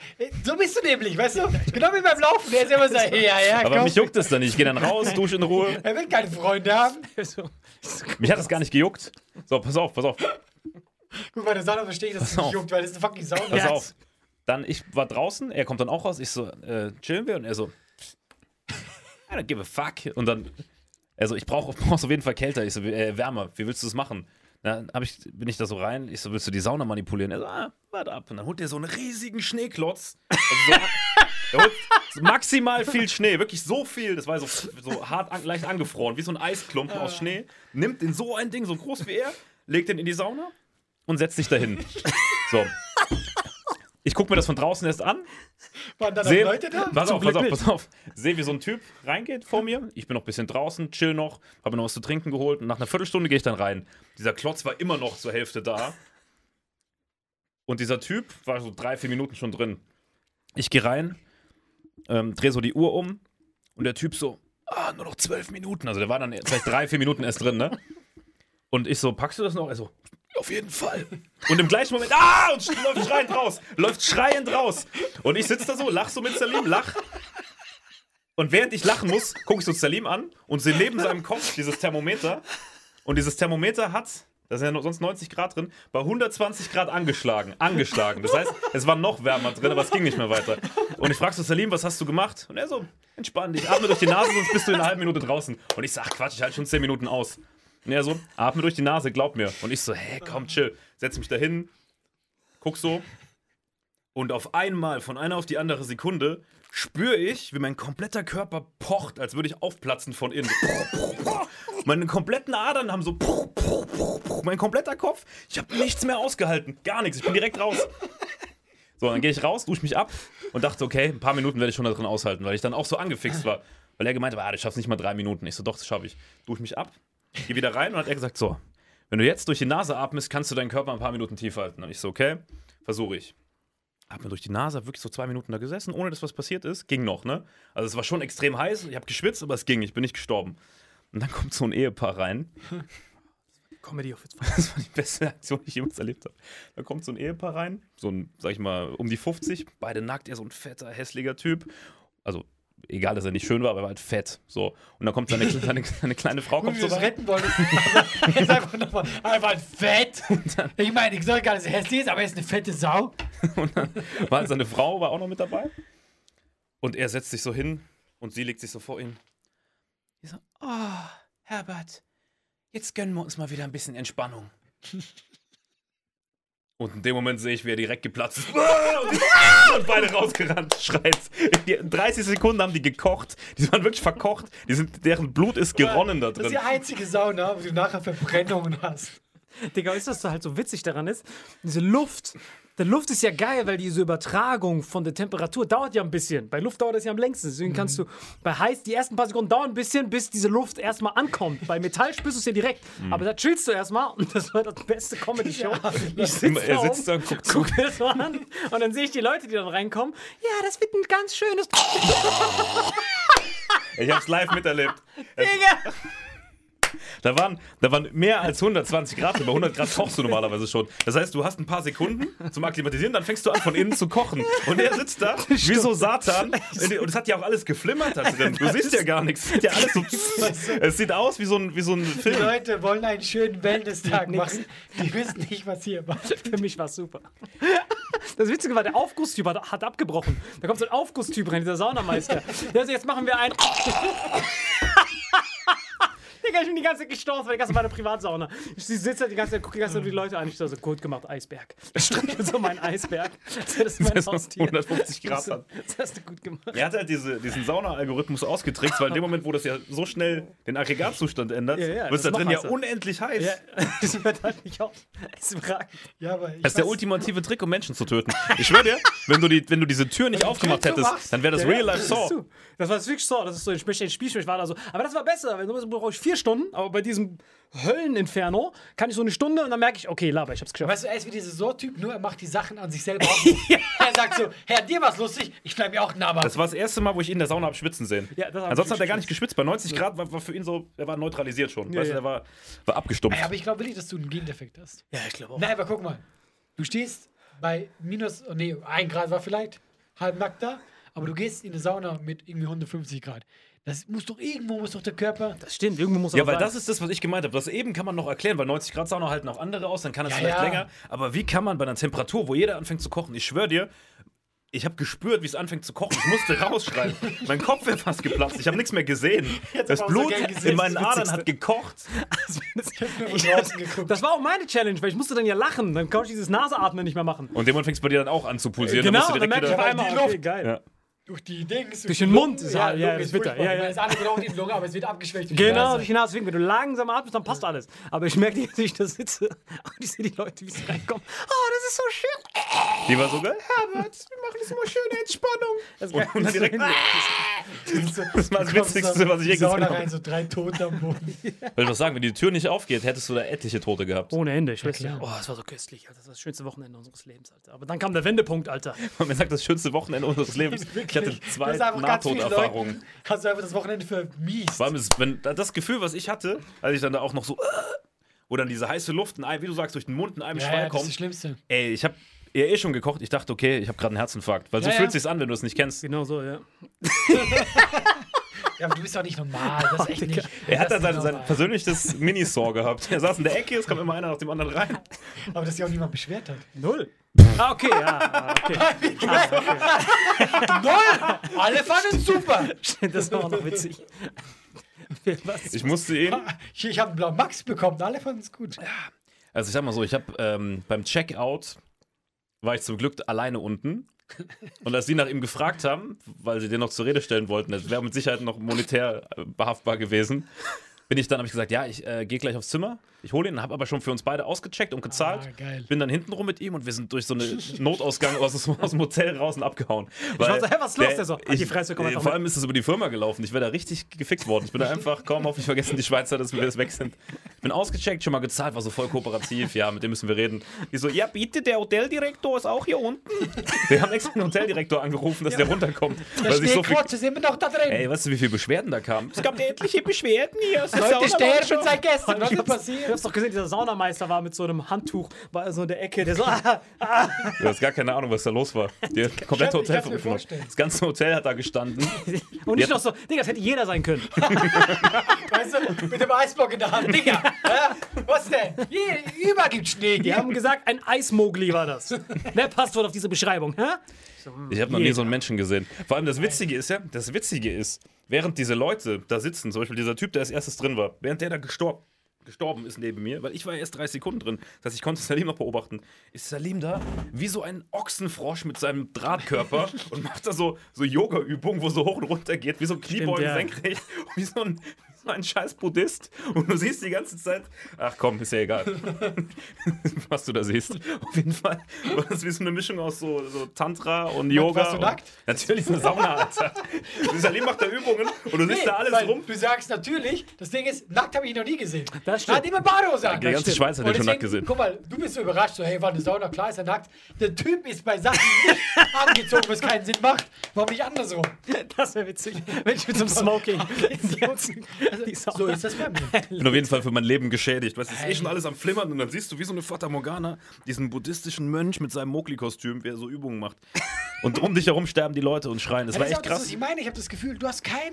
so bist du nämlich, weißt du? Genau wie beim Laufen. Der ist immer so, ja, ja, Aber komm. mich juckt es dann nicht. Ich gehe dann raus, dusche in Ruhe. Er will keine Freunde haben. So. Mich hat das gar nicht gejuckt. So, pass auf, pass auf. Guck mal, der Sauna verstehe ich, dass es nicht juckt, weil es eine fucking Sauna Pass ist. auf. Dann, ich war draußen, er kommt dann auch raus, ich so, äh, chillen wir? Und er so, I don't give a fuck. Und dann, also ich brauche brauch auf jeden Fall kälter, ich so, äh, wärmer, wie willst du das machen? Dann hab ich, bin ich da so rein, ich so, willst du die Sauna manipulieren? Er so, ah, warte ab. Und dann holt er so einen riesigen Schneeklotz. Also so, er holt so maximal viel Schnee, wirklich so viel, das war so, so hart, an, leicht angefroren, wie so ein Eisklumpen aus Schnee. Nimmt in so ein Ding, so groß wie er, legt den in die Sauna und setzt sich dahin. So. Ich gucke mir das von draußen erst an. Waren da Sehe, Leute da? pass auf, pass auf, pass auf. Sehe, wie so ein Typ reingeht vor mir. Ich bin noch ein bisschen draußen, chill noch, habe mir noch was zu trinken geholt. Und nach einer Viertelstunde gehe ich dann rein. Dieser Klotz war immer noch zur Hälfte da. Und dieser Typ war so drei, vier Minuten schon drin. Ich gehe rein, ähm, drehe so die Uhr um und der Typ so, ah, nur noch zwölf Minuten. Also der war dann vielleicht drei, vier Minuten erst drin, ne? Und ich so, packst du das noch? Er so, auf jeden Fall. Und im gleichen Moment, ah, und läuft schreiend raus. Läuft schreiend raus. Und ich sitze da so, lach so mit Salim, lach. Und während ich lachen muss, gucke ich so Salim an und sehe neben seinem Kopf dieses Thermometer. Und dieses Thermometer hat, da sind ja sonst 90 Grad drin, bei 120 Grad angeschlagen. Angeschlagen. Das heißt, es war noch wärmer drin, aber es ging nicht mehr weiter. Und ich frage so Salim, was hast du gemacht? Und er so, entspann dich, atme durch die Nase, sonst bist du in einer halben Minute draußen. Und ich sag, Quatsch, ich halte schon 10 Minuten aus. Und er so, atme durch die Nase, glaub mir. Und ich so, hä, komm, chill. Setz mich da hin, guck so. Und auf einmal, von einer auf die andere Sekunde, spüre ich, wie mein kompletter Körper pocht, als würde ich aufplatzen von innen. Meine kompletten Adern haben so. Mein kompletter Kopf. Ich habe nichts mehr ausgehalten. Gar nichts. Ich bin direkt raus. So, dann gehe ich raus, dusche mich ab und dachte, okay, ein paar Minuten werde ich schon da drin aushalten, weil ich dann auch so angefixt war. Weil er gemeint hat, ah, du schaffst nicht mal drei Minuten. Ich so, doch, das schaffe ich. Dusche mich ab, gehe wieder rein und hat er gesagt, so, wenn du jetzt durch die Nase atmest, kannst du deinen Körper ein paar Minuten tief halten. Und ich so, okay, versuche ich. Atme durch die Nase, hab wirklich so zwei Minuten da gesessen, ohne dass was passiert ist. Ging noch, ne? Also es war schon extrem heiß, ich habe geschwitzt, aber es ging, ich bin nicht gestorben. Und dann kommt so ein Ehepaar rein. Comedy auf jetzt. Das war die beste Aktion, die ich jemals erlebt habe. Da kommt so ein Ehepaar rein, so ein, sag ich mal, um die 50, beide nackt, er so ein fetter, hässlicher Typ. Also, egal, dass er nicht schön war, aber er war halt fett. So. Und dann kommt seine, seine, seine kleine Frau, Gut, kommt wie so retten aber jetzt einfach nochmal. Einfach ein Fett. Ich meine, ich soll gar nicht so hässlich ist, aber er ist eine fette Sau. Und dann war halt seine Frau war auch noch mit dabei. Und er setzt sich so hin und sie legt sich so vor ihn. Die so, oh, Herbert, jetzt gönnen wir uns mal wieder ein bisschen Entspannung. Und in dem Moment sehe ich, wie er direkt geplatzt ist. Und, beide rausgerannt, schreit. Die 30 Sekunden haben die gekocht. Die waren wirklich verkocht. Die sind, deren Blut ist geronnen da Das ist drin. die einzige Sauna, wo du nachher Verbrennungen hast. Digga, weißt du, was da halt so witzig daran ist? Diese Luft. Der Luft ist ja geil, weil diese Übertragung von der Temperatur dauert ja ein bisschen. Bei Luft dauert das ja am längsten. Deswegen kannst du bei heiß die ersten paar Sekunden dauern ein bisschen, bis diese Luft erstmal ankommt. Bei Metall spürst du es ja direkt. Aber da chillst du erstmal und das war das beste Comedy-Show. ich sitz Er da sitzt auf, da und guckt zu. guck mir das so an und dann sehe ich die Leute, die dann reinkommen. Ja, das wird ein ganz schönes. Ich hab's live miterlebt. Digga! Da waren, da waren mehr als 120 Grad. Über 100 Grad kochst du normalerweise schon. Das heißt, du hast ein paar Sekunden zum Akklimatisieren, dann fängst du an, von innen zu kochen. Und er sitzt da wie so Satan. Und es hat ja auch alles geflimmert da drin. Du siehst ja gar nichts. Es sieht ja alles so. Es sieht aus wie so ein, wie so ein Die Film. Leute wollen einen schönen Wellness-Tag machen. Die wissen nicht, was hier war. Für mich war es super. Das Witzige war, der Aufgusstyp hat, hat abgebrochen. Da kommt so ein Aufgusstyp rein, dieser Saunameister. Der sagt, jetzt machen wir ein. Digga, ich bin die ganze Zeit gestorben, weil die ganze meine Privatsauna. Ich sitze da die ganze Zeit, gucke die ganze Zeit nur die Leute an. Ich so, so gut gemacht, Eisberg. Ich strecke so meinen Eisberg. Das ist mein Das ist Haustier. 150 Grad Das, an. das hast du gut gemacht. Er hat halt diese, diesen Sauna-Algorithmus ausgetrickst, weil in dem Moment, wo das ja so schnell den Aggregatzustand ändert, Ja, ja, wird es da drin noch ja heißer. unendlich heiß. Ja, das hört halt nicht auf. Das ist. Ja, aber ich Das ist der ultimative Trick, um Menschen zu töten. Ich schwöre dir, wenn du, die, wenn du diese Tür nicht aufgemacht hättest, zumachst. dann wäre das Ja, Real ja, Life das war wirklich so. Das ist so, ich möchte ein Spiel, ich war da so. Aber das war besser, weil normalerweise brauche ich vier Stunden, aber bei diesem Hölleninferno kann ich so eine Stunde und dann merke ich, okay, laber, ich hab's geschafft. Weißt du, er ist wie dieser So-Typ, nur er macht die Sachen an sich selber auch. Er sagt so, Herr, dir war's lustig, ich bleib mir auch nah Das war das erste Mal, wo ich ihn in der Sauna hab schwitzen sehen. Ja, Ansonsten hat er gar nicht geschwitzt. Bei 90 Grad war, war für ihn so, er war neutralisiert schon. weißt ja. du, er war, war abgestumpft. Ja, aber ich glaube wirklich, dass du einen Gendefekt hast. Ja, ich glaube auch. Nein, aber guck mal. Du stehst bei minus, oh nee, ein Grad war vielleicht halbnackt da, aber du gehst in eine Sauna mit irgendwie 150 Grad. Das muss doch irgendwo, muss doch der Körper. Das stimmt, irgendwo muss Ja, aber weil sein. das ist das, was ich gemeint habe. Das eben kann man noch erklären, weil 90 Grad Sauna halten auch andere aus, dann kann es Ja, vielleicht ja. länger. Aber wie kann man bei einer Temperatur, wo jeder anfängt zu kochen, ich schwöre dir, ich habe gespürt, wie es anfängt zu kochen. Ich musste rausschreien. mein Kopf wäre fast geplatzt. Ich habe nichts mehr gesehen. Das auch so Blut gesehen, in meinen das Adern hat gekocht. draußen geguckt. Das war auch meine Challenge, weil ich musste dann ja lachen. Dann konnte ich dieses Naseatmen nicht mehr machen. Und dem fängt es bei dir dann auch an zu pulsieren. genau, dann direkt merke ich auf einmal, die okay, Luft. geil. Ja. Durch die Dings. Durch den Mund ist ja, halt- ja, ist bitter. Ja, ja. Das andere geht auch in die Lunge, aber es wird abgeschwächt. Genau, durch die Nase. Deswegen, wenn du langsam atmest, dann passt alles. Aber ich merke, wie ich da sitze und ich sehe die Leute, wie sie reinkommen. Oh, das ist so schön. Die war so geil. Herbert, wir machen jetzt immer schöne Entspannung. Das ist Und, geil. und dann direkt, das war das Witzigste, was ich je gesehen rein, habe. so drei Tote am Boden. Will ich was sagen, wenn die Tür nicht aufgeht, hättest du da etliche Tote gehabt. Ohne Ende, ich weiß ja. Oh, das war so köstlich, Alter. Das war das schönste Wochenende unseres Lebens, Alter. Aber dann kam der Wendepunkt, Alter. Man sagt, das schönste Wochenende unseres Lebens. Ich hatte zwei Nahtoderfahrungen. Hast du einfach das Wochenende vermiest. Vor allem ist, wenn das Gefühl, was ich hatte, als ich dann da auch noch so äh, wo dann diese heiße Luft, in einem, wie du sagst, durch den Mund in einem Ja, Schwall ja, das ist das kommt. Schlimmste. Ey, ich habe ja eh schon gekocht. Ich dachte, okay, ich habe gerade einen Herzinfarkt. Weil so Ja, fühlt ja. sich's an, wenn du es nicht kennst. Genau so, ja. Ja, aber du bist doch nicht normal. Das ist echt nicht. Er hat da sein, sein persönliches Minisaw gehabt. Er saß in der Ecke, es kam immer einer nach dem anderen rein. Aber dass sich auch niemand beschwert hat. Null. Ah, okay, ja. ah, Okay. Null! Alle fanden es super! Das war auch noch witzig. Was? Ich musste ihn. Ich, ich habe einen blauen Max bekommen, alle fanden es gut. Also ich sag mal so, ich habe ähm, beim Checkout war ich zum Glück alleine unten. Und als sie nach ihm gefragt haben, weil sie den noch zur Rede stellen wollten, das wäre mit Sicherheit noch monetär äh, behaftbar gewesen, bin ich dann, habe ich gesagt, ja, ich äh, gehe gleich aufs Zimmer, ich hole ihn, habe aber schon für uns beide ausgecheckt und gezahlt. Ah, geil. Bin dann hinten rum mit ihm und wir sind durch so einen Notausgang aus, aus dem Hotel raus und abgehauen. Weil war so, hä, was ist los? Der so, halt die ich, Fresse, komm äh, Vor allem ist es über die Firma gelaufen. Ich wäre da richtig gefickt worden. Ich bin da einfach, kaum hoffentlich vergessen die Schweizer, dass wir jetzt weg sind. Bin ausgecheckt, schon mal gezahlt, war so voll kooperativ. Ja, mit dem müssen wir reden. Die so, ja, bitte, der Hoteldirektor ist auch hier unten. Wir haben extra den Hoteldirektor angerufen, dass der runterkommt. Der Weil sich so viel, ist immer noch da drin. ey, weißt du, wie viele Beschwerden da kamen? Es gab etliche Beschwerden hier. Leute sterben seit gestern. Was ist Du hast doch gesehen, dieser Saunameister war mit so einem Handtuch, war so in der Ecke, der so, ah, ah. Du hast gar keine Ahnung, was da los war. Der komplette ich Hotel gemacht. Das ganze Hotel hat da gestanden. Und nicht noch so, Digga, das hätte jeder sein können. Weißt du, mit dem Eisblock in der Hand. Digga, hä? was denn? Hier, überall gibt Schnee. Die haben gesagt, ein Eismogli war das. Wer passt wohl auf diese Beschreibung? Hä? Ich habe noch nie so einen Menschen gesehen. Vor allem das Witzige ist ja, das Witzige ist, während diese Leute da sitzen, zum Beispiel dieser Typ, der als erstes drin war, während der da gestorben, gestorben ist neben mir, weil ich war ja erst 30 Sekunden drin, das heißt, ich konnte Salim noch beobachten, ist Salim da wie so ein Ochsenfrosch mit seinem Drahtkörper und macht da so, so Yoga-Übungen, wo so hoch und runter geht, wie so Kniebeugen ja. senkrecht, wie so ein, so ein scheiß Buddhist und du siehst die ganze Zeit, ach komm, ist ja egal, was du da siehst. Auf jeden Fall war das wie so eine Mischung aus so, so Tantra und Yoga. warst du nackt? Natürlich eine Sauna, Alter. Salim macht da Übungen und du siehst da alles rum. Du sagst natürlich, das Ding ist, nackt habe ich noch nie gesehen. Das Er hat stimmt. immer Badehose an. Die ganze stimmt. Schweiz hat den schon nackt gesehen. Guck mal, du bist so überrascht, so, hey, war eine Sauna, klar ist er nackt. Der Typ ist bei Sachen nicht angezogen, was keinen Sinn macht. Warum nicht andersrum? Das wäre witzig. Wenn ich mit so einem Smoking. Sauna- So ist das bei mir. Ich bin auf jeden Fall für mein Leben geschädigt. Weißt du, es ist eh schon alles am Flimmern und dann siehst du wie so eine Fata Morgana diesen buddhistischen Mönch mit seinem Mowgli-Kostüm, wie er so Übungen macht. Und um dich herum sterben die Leute und schreien. Das Ja, war das ist auch echt das, was krass. ich meine. Ich habe das Gefühl, du hast kein,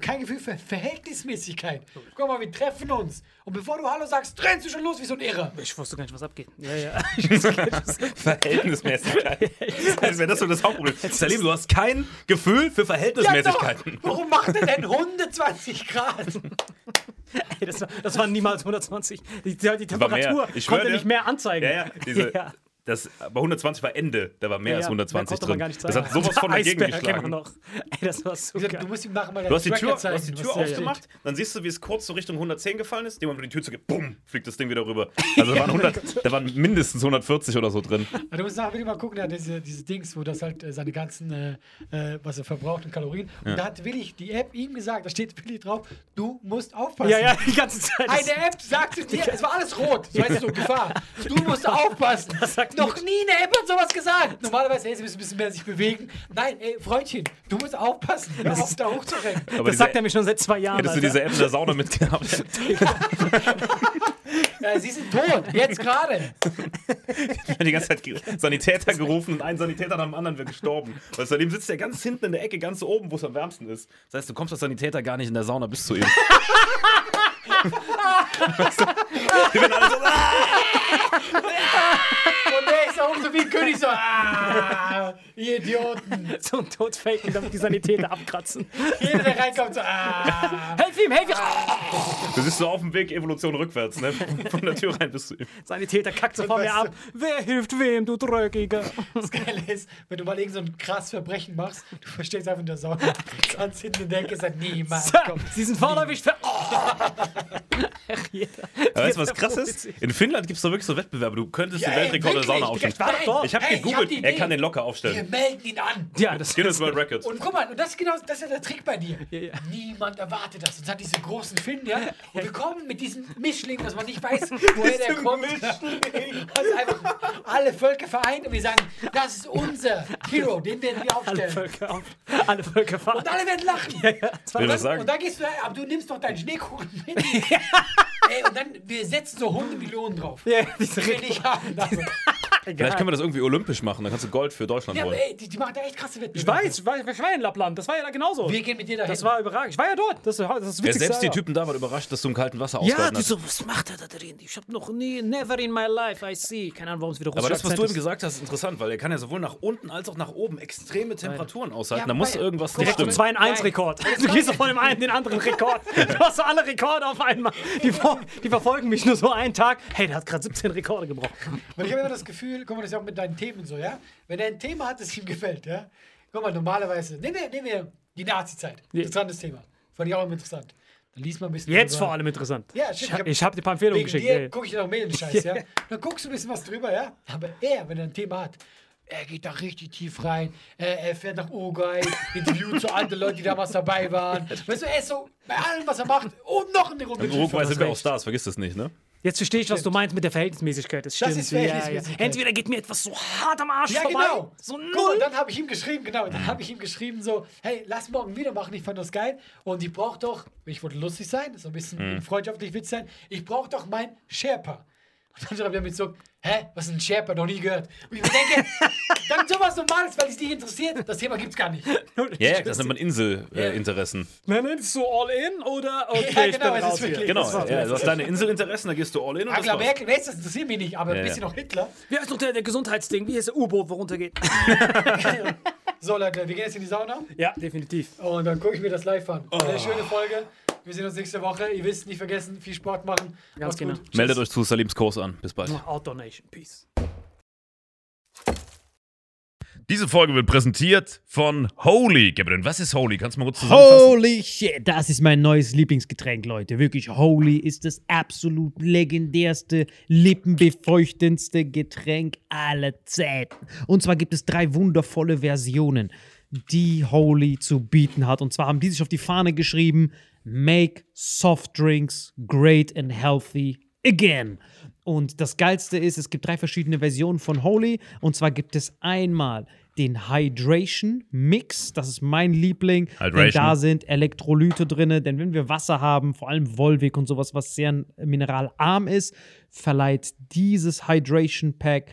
kein Gefühl für Verhältnismäßigkeit. Guck mal, wir treffen uns. Und bevor du Hallo sagst, rennst du schon los wie so ein Irrer. Ich wusste gar nicht, was abgeht. Ja, ja. Verhältnismäßigkeit. Als wäre das so das Hauptproblem. Salim, du hast kein Gefühl für Ja, Verhältnismäßigkeiten. doch. Warum macht er denn 120 Grad? Ey, das, war, das waren niemals 120. Die, die, war. Temperatur Ich schwör konnte dir. nicht mehr anzeigen. Ja, ja, diese, Ja. Das, bei 120 war Ende, da war mehr Ja, als ja, 120 mehr konnte man drin. gar nicht Das hat sowas von dagegen Eisberg immer geschlagen. noch. Ey, das war so gesagt, geil. Du musst ihm nachher mal Du hast die Tür, du hast die Tür aufgemacht, dann siehst du, wie es kurz so Richtung 110 gefallen ist. Dem, wo die Tür zugeht, bumm, fliegt das Ding wieder rüber. Also da waren, 100, da waren mindestens 140 oder so drin. Aber Du musst nachher wirklich mal gucken, ja, diese, diese Dings, wo das halt äh, seine ganzen, äh, äh, was er verbraucht in Kalorien. Und da hat Willi die App ihm gesagt, da steht Willi drauf, du musst aufpassen. Ja, ja, die ganze Zeit. Eine App sagt es dir, es war alles rot, so weißt du, so Gefahr. Du musst aufpassen. sagt Noch nie eine App hat sowas gesagt. Normalerweise, hey, sie müssen ein bisschen mehr sich bewegen. Nein, ey, Freundchen, du musst aufpassen, hör auf, da hochzurennen. Das sagt er mir schon seit zwei Jahren. hättest du Alter. diese App in der Sauna mitgehabt. Äh, sie sind tot, jetzt gerade. die ganze Zeit Sanitäter gerufen und ein Sanitäter nach dem anderen wäre gestorben. Weil Salim sitzt ja ganz hinten in der Ecke, ganz oben, wo es am wärmsten ist. Das heißt, du kommst als Sanitäter gar nicht in der Sauna bis zu ihm. weißt du? Die werden alle so, ah! Und der ist auch so wie ein König, so, ah, ihr Idioten. so ein Tod faken, damit die Sanitäter abkratzen. Jeder, der reinkommt, so, ah. Helf ihm, helf ihm! Du siehst so auf dem Weg Evolution rückwärts, ne? Von der Tür rein bis zu ihm. Sanitäter kackt so vor mir ab. Wer hilft wem, du Drögiger? Das Geile ist, wenn du mal irgend so ein krass Verbrechen machst, du verstehst einfach in der Sauna, ganz hinten in der Ecke, sagt niemand. Sir, Komm. Sie sind vorderwicht für. Oh. Jeder. Weißt du, was krass ist? In Finnland gibt es doch wirklich so Wettbewerbe. Du könntest Ja, den Weltrekord der? Sauna aufstellen. Doch. Ich habe Hey, gegoogelt, hab er kann den locker Wir aufstellen. melden ihn an. Ja, das Guinness World Records. Und guck mal, und das ist genau das ist ja der Trick bei dir. Ja, ja. Niemand erwartet das. Uns hat diese großen Finn, ja. Und wir kommen mit diesem Mischling, dass man nicht weiß, woher der kommt. Das ist einfach, alle Völker vereint und wir sagen, das ist unser Hero, den werden wir Alle aufstellen. Völker, auf, alle Völker fahren. Und alle werden lachen. Will Und das dann, sagen? und dann gehst du, aber du nimmst doch deinen Schneekuchen mit. Ey, und dann, wir setzen so 100 Millionen drauf. Ja, diese Die wir nicht haben. Also, Vielleicht können wir das irgendwie olympisch machen, dann kannst du Gold für Deutschland ja, aber holen. ey, die, die machen da echt krasse Wettbewerbe. Ich weiß, ich war, ich war ja in Lappland, das war ja da genauso. Wir gehen mit dir dahin. Das war überragend. Ich war ja dort. Das ist das, ist das Ja, selbst die. Typen da waren überrascht, dass du im kalten Wasser Ja, ausgehalten die hast. so, was macht er da drin? Ich hab noch nie, never in my life, I see. Keine Ahnung, warum es wieder Aber russisch das, was du ihm gesagt hast, ist interessant, weil er kann ja sowohl nach unten als auch nach oben extreme Temperaturen aushalten. Ja, da muss irgendwas mal, stimmen. 2 in 1 Rekord. Du gehst doch von dem einen den anderen Rekord. Du hast so alle Rekorde auf einmal. Die, die verfolgen mich nur so einen Tag. Hey, der hat gerade 17 Rekorde gebrochen. Weil ich habe immer das Gefühl, guck mal, das ist ja auch mit deinen Themen so, ja? Wenn er ein Thema hat, das ihm gefällt, ja? Guck mal, normalerweise, nehmen wir, nehmen wir die Nazi-Zeit. Interessantes Thema. Fand ich auch immer interessant. Dann liest man ein bisschen. Jetzt drüber. vor allem interessant. Ja, ich stimmt, hab, ich hab- ich hab dir ein paar Empfehlungen geschickt. dir ey. gucke ich dann auch mehr in den Scheiß, ja? Dann guckst du ein bisschen was drüber, ja? Aber er, wenn er ein Thema hat, er geht da richtig tief rein. Er, er fährt nach Uruguay, interviewt so alte Leute, die damals dabei waren. Weißt du, er ist so bei allem, was er macht, und noch eine Runde In Uruguay sind wir auch Stars, vergiss das nicht, ne? Jetzt verstehe ich, was du meinst mit der Verhältnismäßigkeit. Das stimmt. ist Ja, ja. Verhältnismäßigkeit. Entweder geht mir etwas so hart am Arsch Ja, vorbei, genau. so Guck mal, null. dann habe ich ihm geschrieben, genau, dann habe ich ihm geschrieben so, hey, lass morgen wieder machen, ich fand das geil. Und ich brauche doch, ich wollte lustig sein, so ein bisschen freundschaftlich Witz sein, ich brauche doch mein Sherpa. Und dann schreibt er mit so, hä, was ist ein Sherpa, noch nie gehört. Und ich mir denke, dann sowas Normales, weil es dich interessiert, das Thema gibt's gar nicht. Ja, ja, das nennt man Inselinteressen. Man nennt es so all in oder okay, Ja, ich genau, bin es ist raus hier. wirklich- Genau, Das ja, du hast deine Inselinteressen, da gehst du all in und Angela. Merkel, wer ist das, interessiert mich nicht, aber ein bisschen ja. noch Hitler. Wie heißt noch der, der Gesundheitsding? Wie heißt der U-Boot, wo runtergeht? So Leute, wir gehen jetzt in die Sauna ja, definitiv. und dann gucke ich mir das live an. Oh. Eine schöne Folge. Wir sehen uns nächste Woche. Ihr wisst, nicht vergessen, viel Sport machen. Ganz Macht's genau. gut. Meldet euch zu Salims Kurs an. Bis bald. Outdoor Nation. Peace. Diese Folge wird präsentiert von Holy. Gabriel, was ist Holy? Kannst du mal kurz zusammenfassen? Holy shit, das ist mein neues Lieblingsgetränk, Leute. Wirklich, Holy ist das absolut legendärste, lippenbefeuchtendste Getränk aller Zeiten. Und zwar gibt es drei wundervolle Versionen, die Holy zu bieten hat. Und zwar haben die sich auf die Fahne geschrieben: Make soft drinks great and healthy again. Und das Geilste ist, es gibt drei verschiedene Versionen von Holy. Und zwar gibt es einmal den Hydration Mix, das ist mein Liebling. Denn Hydration. da sind Elektrolyte drin, denn wenn wir Wasser haben, vor allem Volvic und sowas, was sehr mineralarm ist, verleiht dieses Hydration Pack